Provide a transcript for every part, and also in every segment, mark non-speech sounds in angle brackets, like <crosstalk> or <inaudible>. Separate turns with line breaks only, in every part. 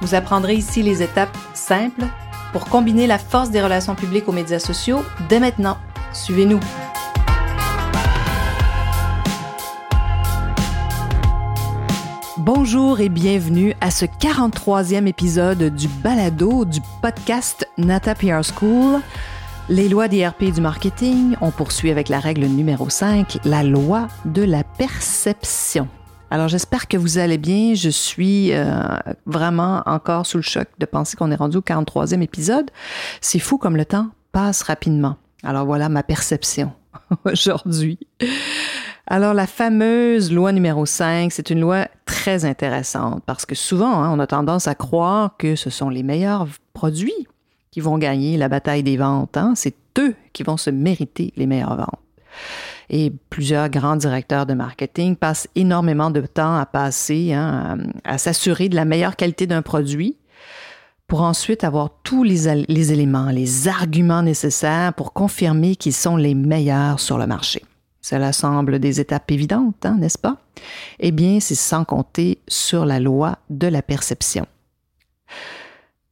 Vous apprendrez ici les étapes simples pour combiner la force des relations publiques aux médias sociaux dès maintenant. Suivez-nous. Bonjour et bienvenue à ce 43e épisode du balado du podcast Nata PR School. Les lois des RP du marketing, on poursuit avec la règle numéro 5, la loi de la perception. Alors j'espère que vous allez bien. Je suis euh, vraiment encore sous le choc de penser qu'on est rendu au 43e épisode. C'est fou comme le temps passe rapidement. Alors voilà ma perception <laughs> aujourd'hui. Alors, la fameuse loi numéro 5, c'est une loi très intéressante parce que souvent, hein, on a tendance à croire que ce sont les meilleurs produits qui vont gagner la bataille des ventes. Hein. C'est eux qui vont se mériter les meilleures ventes. Et plusieurs grands directeurs de marketing passent énormément de temps à passer, hein, s'assurer de la meilleure qualité d'un produit pour ensuite avoir tous les, les éléments, les arguments nécessaires pour confirmer qu'ils sont les meilleurs sur le marché. Cela semble des étapes évidentes, hein, n'est-ce pas? Eh bien, c'est sans compter sur la loi de la perception.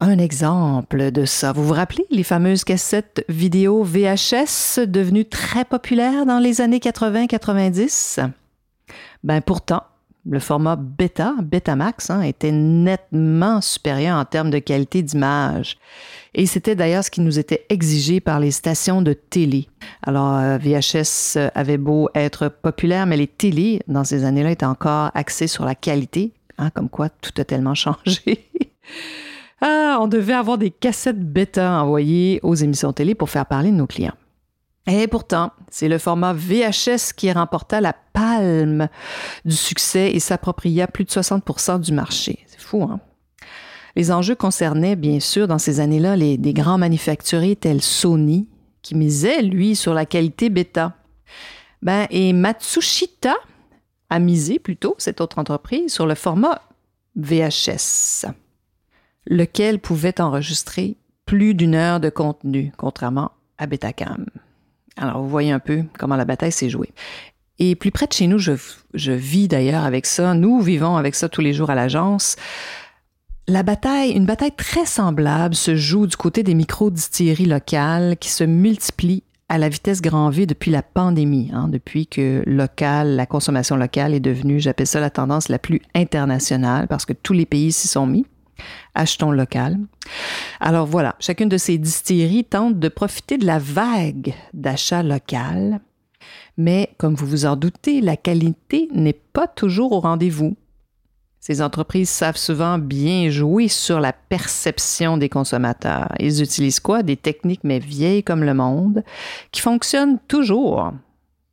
Un exemple de ça, vous vous rappelez les fameuses cassettes vidéo VHS devenues très populaires dans les années 80-90? Ben pourtant, le format bêta, Betamax, hein, était nettement supérieur en termes de qualité d'image. Et c'était d'ailleurs ce qui nous était exigé par les stations de télé. Alors, euh, VHS avait beau être populaire, mais les télés, dans ces années-là, étaient encore axées sur la qualité, hein, comme quoi tout a tellement <laughs> changé. Ah, on devait avoir des cassettes bêta envoyées aux émissions télé pour faire parler de nos clients. Et pourtant, c'est le format VHS qui remporta la palme du succès et s'appropria plus de 60% du marché. C'est fou, hein? Les enjeux concernaient, bien sûr, dans ces années-là, les, des grands manufacturiers tels Sony, qui misaient, lui, sur la qualité bêta. Ben, et Matsushita a misé plutôt, cette autre entreprise, sur le format VHS, lequel pouvait enregistrer plus d'une heure de contenu, contrairement à Betacam. Alors, vous voyez un peu comment la bataille s'est jouée. Et plus près de chez nous, je, vis d'ailleurs avec ça. Nous vivons avec ça tous les jours à l'agence. La bataille, une bataille très semblable se joue du côté des micro-distilleries locales qui se multiplient à la vitesse grand V depuis la pandémie, hein, depuis que local, la consommation locale est devenue, j'appelle ça la tendance la plus internationale parce que tous les pays s'y sont mis. Achetons local. Alors voilà, chacune de ces distilleries tente de profiter de la vague d'achat local, mais comme vous vous en doutez, la qualité n'est pas toujours au rendez-vous. Ces entreprises savent souvent bien jouer sur la perception des consommateurs. Ils utilisent quoi? Des techniques, mais vieilles comme le monde, qui fonctionnent toujours.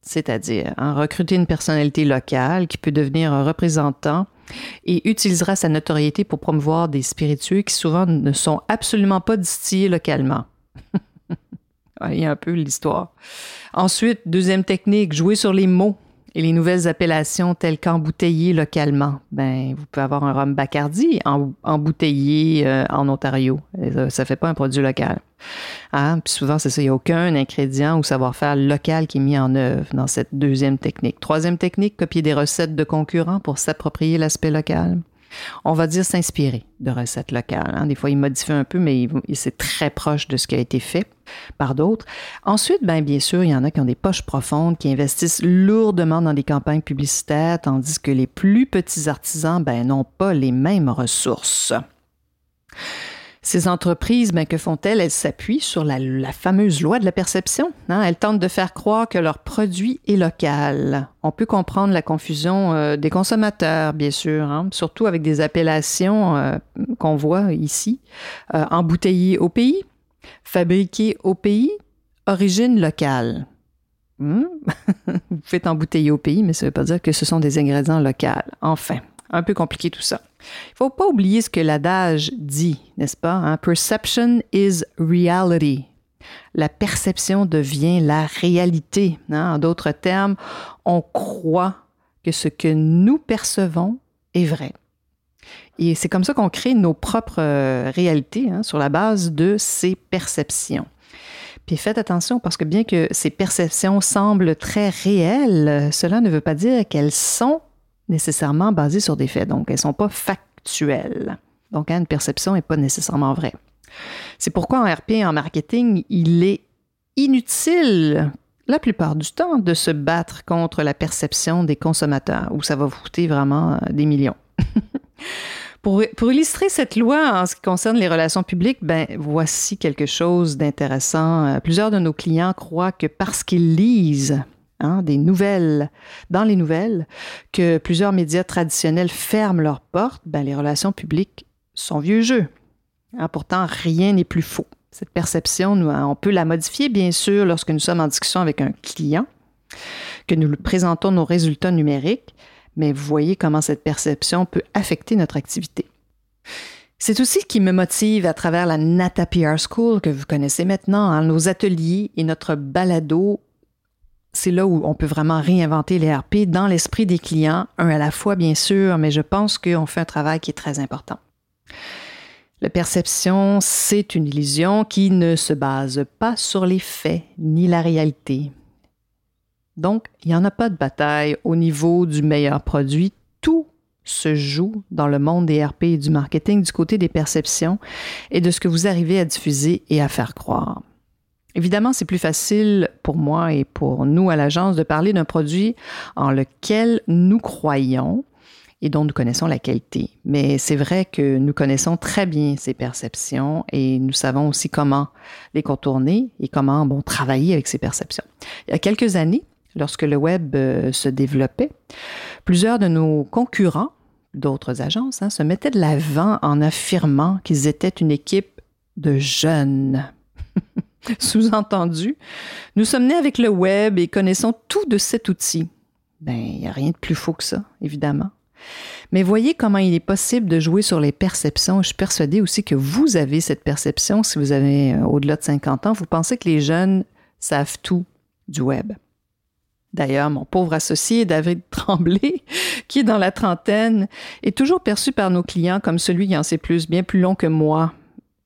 C'est-à-dire hein, recruter une personnalité locale qui peut devenir un représentant et utilisera sa notoriété pour promouvoir des spiritueux qui souvent ne sont absolument pas distillés localement. <laughs> A un peu l'histoire. Ensuite, deuxième technique, jouer sur les mots. Et les nouvelles appellations telles qu'embouteillé localement, ben vous pouvez avoir un rhum Bacardi embouteillé euh, en Ontario. Ça, ne fait pas un produit local. Hein? Puis souvent, c'est ça, il n'y a aucun ingrédient ou savoir-faire local qui est mis en œuvre dans cette deuxième technique. Troisième technique, copier des recettes de concurrents pour s'approprier l'aspect local on va dire s'inspirer de recettes locales. Hein. Des fois, ils modifient un peu, mais c'est très proche de ce qui a été fait par d'autres. Ensuite, ben, bien sûr, il y en a qui ont des poches profondes, qui investissent lourdement dans des campagnes publicitaires, tandis que les plus petits artisans ben, n'ont pas les mêmes ressources. Ces entreprises, ben, que font-elles? Elles s'appuient sur la, fameuse loi de la perception. Hein? Elles tentent de faire croire que leur produit est local. On peut comprendre la confusion euh, des consommateurs, bien sûr, hein, surtout avec des appellations euh, qu'on voit ici. Euh, au pays, fabriqué au pays, origine locale. Hmm? <laughs> Vous faites embouteiller au pays, mais ça ne veut pas dire que ce sont des ingrédients locaux. Enfin, un peu compliqué tout ça. Il faut pas oublier ce que l'adage dit, n'est-ce pas? Hein? Perception is reality. La perception devient la réalité. Hein? En d'autres termes, on croit que ce que nous percevons est vrai. Et c'est comme ça qu'on crée nos propres euh, réalités hein, sur la base de ces perceptions. Puis faites attention parce que bien que ces perceptions semblent très réelles, cela ne veut pas dire qu'elles sont nécessairement basées sur des faits. Donc, elles ne sont pas factuelles. Donc, hein, une perception n'est pas nécessairement vraie. C'est pourquoi en RP et en marketing, il est inutile la plupart du temps de se battre contre la perception des consommateurs, où ça va vous coûter vraiment euh, des millions. <laughs> Pour, illustrer cette loi en ce qui concerne les relations publiques, ben, voici quelque chose d'intéressant. Euh, plusieurs de nos clients croient que parce qu'ils lisent hein, des nouvelles dans les nouvelles, que plusieurs médias traditionnels ferment leurs portes, ben, les relations publiques sont vieux jeux. Hein, pourtant, rien n'est plus faux. Cette perception, nous, on peut la modifier, bien sûr, lorsque nous sommes en discussion avec un client, que nous lui présentons nos résultats numériques, mais vous voyez comment cette perception peut affecter notre activité. C'est aussi ce qui me motive à travers la Nata PR School que vous connaissez maintenant, hein, nos ateliers et notre balado. C'est là où on peut vraiment réinventer les RP dans l'esprit des clients, un à la fois bien sûr, mais je pense qu'on fait un travail qui est très important. La perception, c'est une illusion qui ne se base pas sur les faits ni la réalité, donc, il n'y en a pas de bataille au niveau du meilleur produit. Tout se joue dans le monde des RP et du marketing du côté des perceptions et de ce que vous arrivez à diffuser et à faire croire. Évidemment, c'est plus facile pour moi et pour nous à l'agence de parler d'un produit en lequel nous croyons et dont nous connaissons la qualité. Mais c'est vrai que nous connaissons très bien ces perceptions et nous savons aussi comment les contourner et comment bon, travailler avec ces perceptions. Il y a quelques années, lorsque le web euh, se développait, plusieurs de nos concurrents, d'autres agences, hein, se mettaient de l'avant en affirmant qu'ils étaient une équipe de jeunes. <laughs> Sous-entendu, nous sommes nés avec le web et connaissons tout de cet outil. Ben, il n'y a rien de plus faux que ça, évidemment. Mais voyez comment il est possible de jouer sur les perceptions. Je suis persuadée aussi que vous avez cette perception si vous avez euh, au-delà de 50 ans. Vous pensez que les jeunes savent tout du web. D'ailleurs, mon pauvre associé David <laughs> Tremblay, qui est dans la trentaine, est toujours perçu par nos clients comme celui qui en sait plus, bien plus long que moi.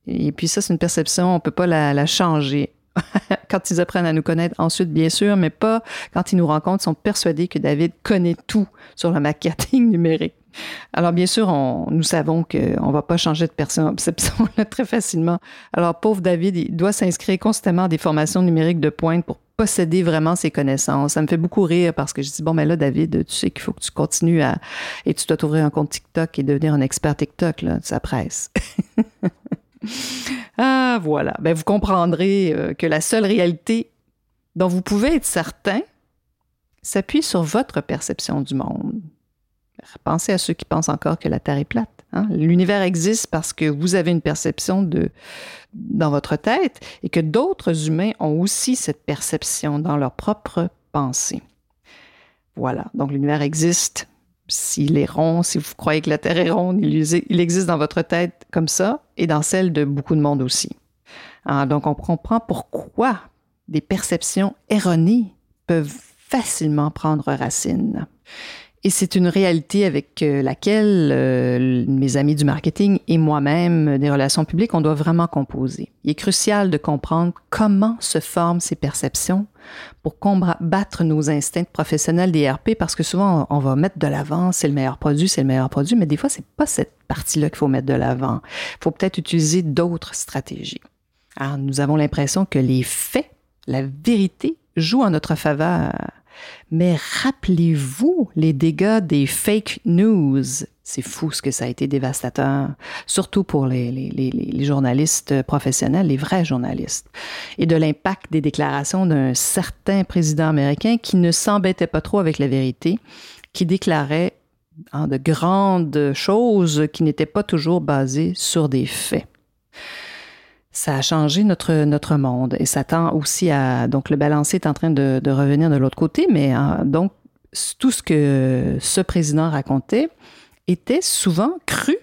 Et puis ça, c'est une perception, on ne peut pas la, changer. <laughs> quand ils apprennent à nous connaître ensuite, bien sûr, mais pas quand ils nous rencontrent, ils sont persuadés que David connaît tout sur le marketing <laughs> numérique. Alors, bien sûr, nous savons qu'on ne va pas changer de <laughs> perception très facilement. Alors, pauvre David, il doit s'inscrire constamment à des formations numériques de pointe pour posséder vraiment ses connaissances. Ça me fait beaucoup rire parce que je dis, bon, mais là, David, tu sais qu'il faut que tu continues à, et tu dois t'ouvrir un compte TikTok et devenir un expert TikTok, là, ça presse. <laughs> ah, voilà. Ben, vous comprendrez euh, que la seule réalité dont vous pouvez être certain s'appuie sur votre perception du monde. Pensez à ceux qui pensent encore que la Terre est plate. Hein. L'univers existe parce que vous avez une perception de, dans votre tête et que d'autres humains ont aussi cette perception dans leur propre pensée. Voilà, donc l'univers existe. S'il est rond, si vous croyez que la Terre est ronde, il existe dans votre tête comme ça et dans celle de beaucoup de monde aussi. Hein, donc on comprend pourquoi des perceptions erronées peuvent facilement prendre racine. Et c'est une réalité avec euh, laquelle euh, mes amis du marketing et moi-même euh, des relations publiques, on doit vraiment composer. Il est crucial de comprendre comment se forment ces perceptions pour combattre nos instincts professionnels d'IRP parce que souvent on va mettre de l'avant, c'est le meilleur produit, c'est le meilleur produit, mais des fois c'est pas cette partie-là qu'il faut mettre de l'avant. Il faut peut-être utiliser d'autres stratégies. Alors, nous avons l'impression que les faits, la vérité jouent en notre faveur mais rappelez-vous les dégâts des fake news. C'est fou ce que ça a été dévastateur, surtout pour les, journalistes professionnels, les vrais journalistes, et de l'impact des déclarations d'un certain président américain qui ne s'embêtait pas trop avec la vérité, qui déclarait de grandes choses qui n'étaient pas toujours basées sur des faits ça a changé notre, notre monde et ça tend aussi à... Donc, le balancier est en train de, revenir de l'autre côté, mais hein, donc, tout ce que ce président racontait était souvent cru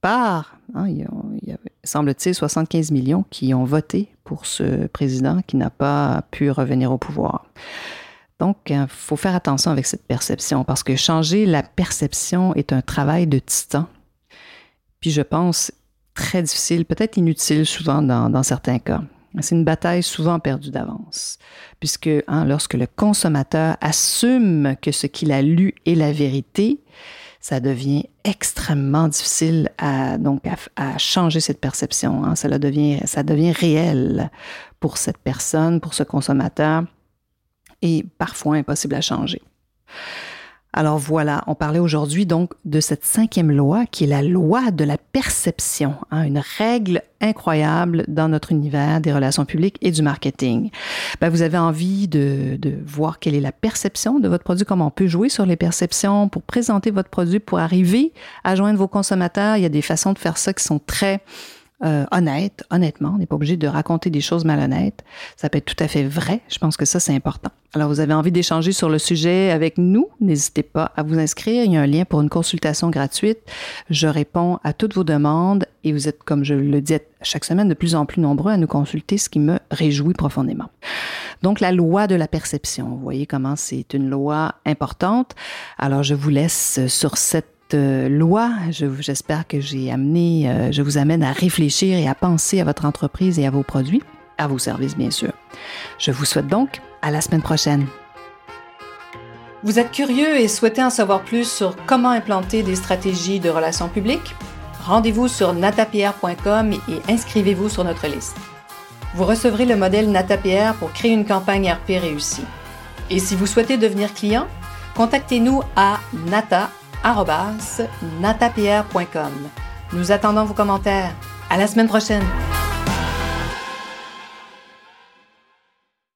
par, hein, il y avait, semble-t-il, 75 millions qui ont voté pour ce président qui n'a pas pu revenir au pouvoir. Donc, il hein, faut faire attention avec cette perception parce que changer la perception est un travail de titan. Puis je pense très difficile, peut-être inutile souvent dans, certains cas. C'est une bataille souvent perdue d'avance, puisque hein, lorsque le consommateur assume que ce qu'il a lu est la vérité, ça devient extrêmement difficile à, donc à, changer cette perception. Hein. Devient, ça devient réel pour cette personne, pour ce consommateur, et parfois impossible à changer. Alors voilà, on parlait aujourd'hui donc de cette cinquième loi qui est la loi de la perception, hein, une règle incroyable dans notre univers des relations publiques et du marketing. Ben, vous avez envie de, de voir quelle est la perception de votre produit, comment on peut jouer sur les perceptions pour présenter votre produit, pour arriver à joindre vos consommateurs. Il y a des façons de faire ça qui sont très euh, honnête, honnêtement. On n'est pas obligé de raconter des choses malhonnêtes. Ça peut être tout à fait vrai. Je pense que ça, c'est important. Alors, vous avez envie d'échanger sur le sujet avec nous? N'hésitez pas à vous inscrire. Il y a un lien pour une consultation gratuite. Je réponds à toutes vos demandes et vous êtes, comme je le dis chaque semaine, de plus en plus nombreux à nous consulter, ce qui me réjouit profondément. Donc, la loi de la perception. Vous voyez comment c'est une loi importante. Alors, je vous laisse sur cette loi, j'espère que j'ai amené, euh, je vous amène à réfléchir et à penser à votre entreprise et à vos produits, à vos services bien sûr. Je vous souhaite donc à la semaine prochaine. Vous êtes curieux et souhaitez en savoir plus sur comment implanter des stratégies de relations publiques? Rendez-vous sur natapierre.com et inscrivez-vous sur notre liste. Vous recevrez le modèle Natapierre pour créer une campagne RP réussie. Et si vous souhaitez devenir client, contactez-nous à nata natapierre.com. Nous attendons vos commentaires. À la semaine prochaine!